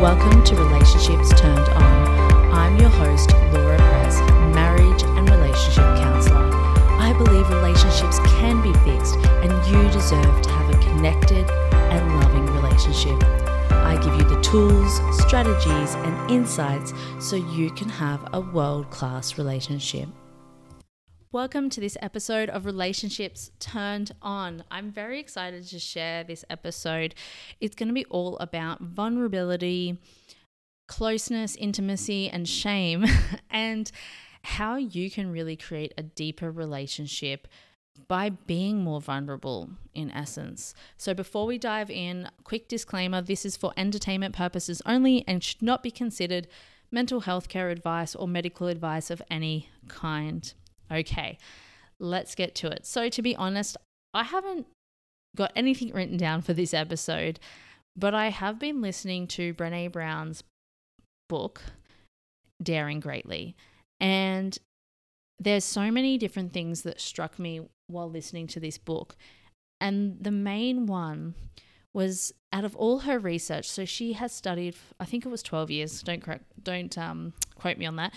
Welcome to Relationships Turned On. I'm your host, Laura Press, marriage and relationship counselor. I believe relationships can be fixed and you deserve to have a connected and loving relationship. I give you the tools, strategies, and insights so you can have a world class relationship. Welcome to this episode of Relationships Turned On. I'm very excited to share this episode. It's going to be all about vulnerability, closeness, intimacy, and shame, and how you can really create a deeper relationship by being more vulnerable in essence. So before we dive in, quick disclaimer this is for entertainment purposes only and should not be considered mental health care advice or medical advice of any kind. Okay, let's get to it. So, to be honest, I haven't got anything written down for this episode, but I have been listening to Brene Brown's book, Daring Greatly. And there's so many different things that struck me while listening to this book. And the main one was out of all her research, so she has studied, I think it was 12 years, don't, correct, don't um, quote me on that,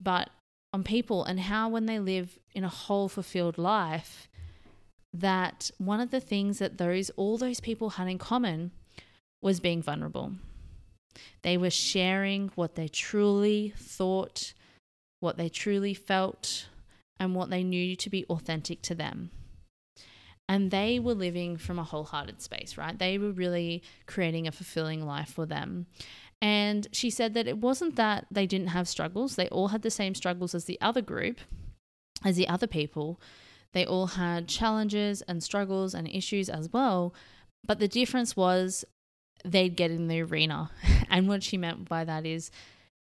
but on people and how when they live in a whole fulfilled life that one of the things that those all those people had in common was being vulnerable. They were sharing what they truly thought what they truly felt and what they knew to be authentic to them. And they were living from a wholehearted space right? They were really creating a fulfilling life for them and she said that it wasn't that they didn't have struggles, they all had the same struggles as the other group, as the other people. They all had challenges and struggles and issues as well. But the difference was they'd get in the arena. And what she meant by that is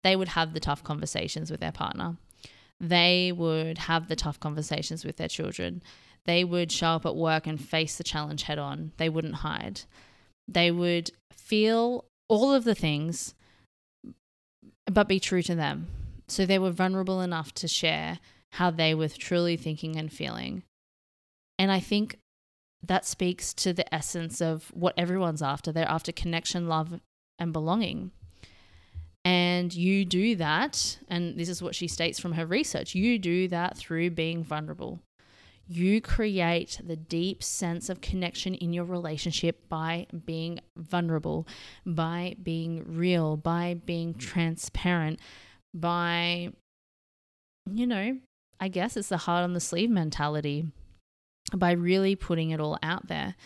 they would have the tough conversations with their partner. They would have the tough conversations with their children. They would show up at work and face the challenge head on. They wouldn't hide. They would feel all of the things, but be true to them. So they were vulnerable enough to share how they were truly thinking and feeling. And I think that speaks to the essence of what everyone's after. They're after connection, love, and belonging. And you do that, and this is what she states from her research you do that through being vulnerable you create the deep sense of connection in your relationship by being vulnerable, by being real, by being transparent, by, you know, I guess it's the heart on the sleeve mentality, by really putting it all out there.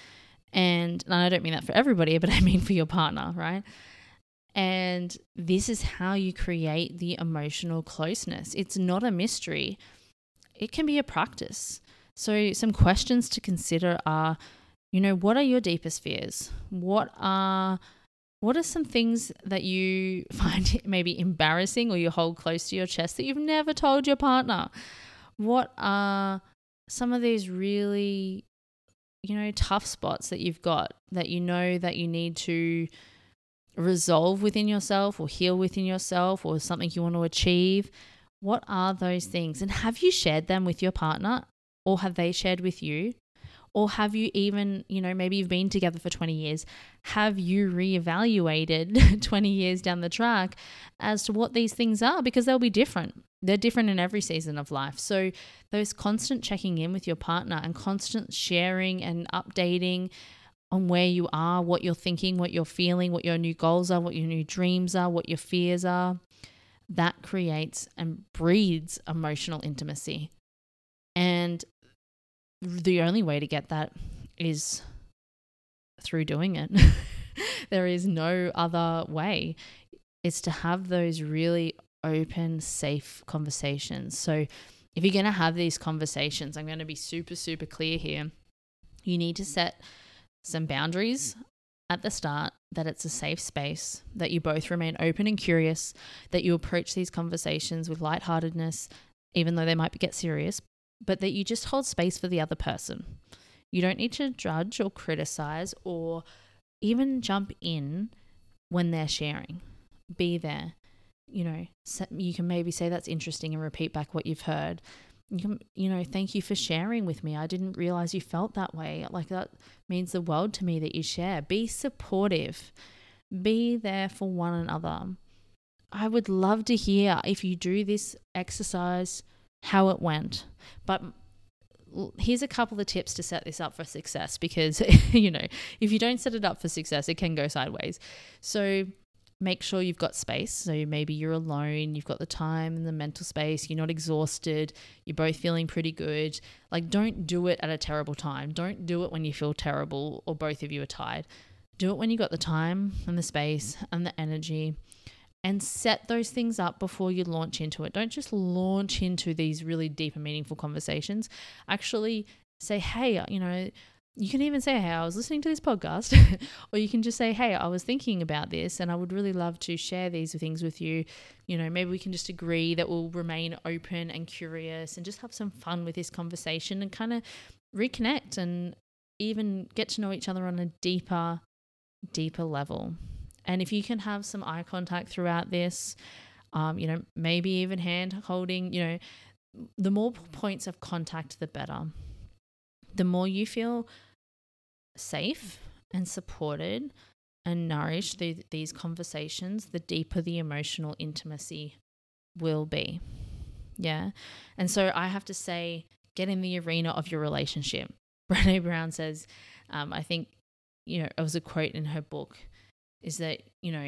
And, and I don't mean that for everybody, but I mean for your partner, right? And this is how you create the emotional closeness. It's not a mystery, it can be a practice. So, some questions to consider are you know, what are your deepest fears? What are what are some things that you find maybe embarrassing or you hold close to your chest that you've never told your partner? What are some of these really you know tough spots that you've got that you know that you need to resolve within yourself or heal within yourself or something you want to achieve? What are those things? And have you shared them with your partner? Or have they shared with you? Or have you even, you know, maybe you've been together for 20 years, have you reevaluated 20 years down the track as to what these things are? Because they'll be different. They're different in every season of life. So, those constant checking in with your partner and constant sharing and updating on where you are, what you're thinking, what you're feeling, what your new goals are, what your new dreams are, what your fears are, that creates and breeds emotional intimacy. The only way to get that is through doing it. there is no other way. It's to have those really open, safe conversations. So, if you're going to have these conversations, I'm going to be super, super clear here. You need to set some boundaries at the start that it's a safe space, that you both remain open and curious, that you approach these conversations with lightheartedness, even though they might get serious, but that you just hold space for the other person. You don't need to judge or criticize or even jump in when they're sharing. Be there. You know, you can maybe say that's interesting and repeat back what you've heard. You can, you know, thank you for sharing with me. I didn't realize you felt that way. Like that means the world to me that you share. Be supportive. Be there for one another. I would love to hear if you do this exercise how it went. But here's a couple of tips to set this up for success because, you know, if you don't set it up for success, it can go sideways. So, make sure you've got space. So maybe you're alone, you've got the time and the mental space, you're not exhausted, you're both feeling pretty good. Like, don't do it at a terrible time. Don't do it when you feel terrible or both of you are tired. Do it when you got the time and the space and the energy and set those things up before you launch into it. Don't just launch into these really deep and meaningful conversations. Actually, say, hey, uh, you know, you can even say, hey, I was listening to this podcast, or you can just say, hey, I was thinking about this and I would really love to share these things with you. You know, maybe we can just agree that we'll remain open and curious and just have some fun with this conversation and kind of reconnect and even get to know each other on a deeper, deeper level. And if you can have some eye contact throughout this, um, you know, maybe even hand holding, you know, the more points of contact, the better. The more you feel safe and supported and nourished through these conversations, the deeper the emotional intimacy will be. Yeah. And so I have to say, get in the arena of your relationship. Brene Brown says, um, I think, you know, it was a quote in her book is that, you know,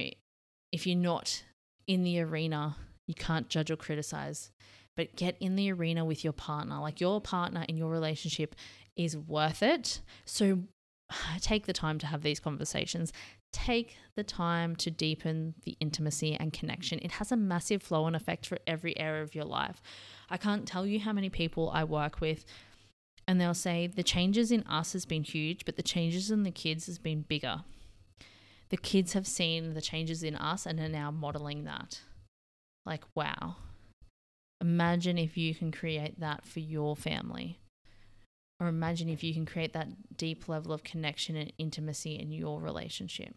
if you're not in the arena, you can't judge or criticize, but get in the arena with your partner. Like your partner in your relationship is worth it. So take the time to have these conversations. Take the time to deepen the intimacy and connection. It has a massive flow and effect for every area of your life. I can't tell you how many people I work with and they'll say the changes in us has been huge, but the changes in the kids has been bigger the kids have seen the changes in us and are now modeling that. Like, wow. Imagine if you can create that for your family. Or imagine if you can create that deep level of connection and intimacy in your relationship.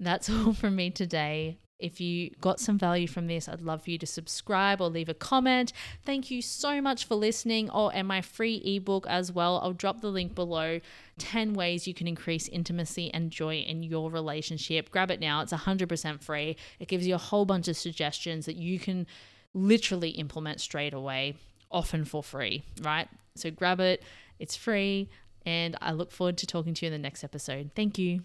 That's all from me today. If you got some value from this, I'd love for you to subscribe or leave a comment. Thank you so much for listening. Oh, and my free ebook as well. I'll drop the link below 10 ways you can increase intimacy and joy in your relationship. Grab it now, it's 100% free. It gives you a whole bunch of suggestions that you can literally implement straight away, often for free, right? So grab it, it's free. And I look forward to talking to you in the next episode. Thank you.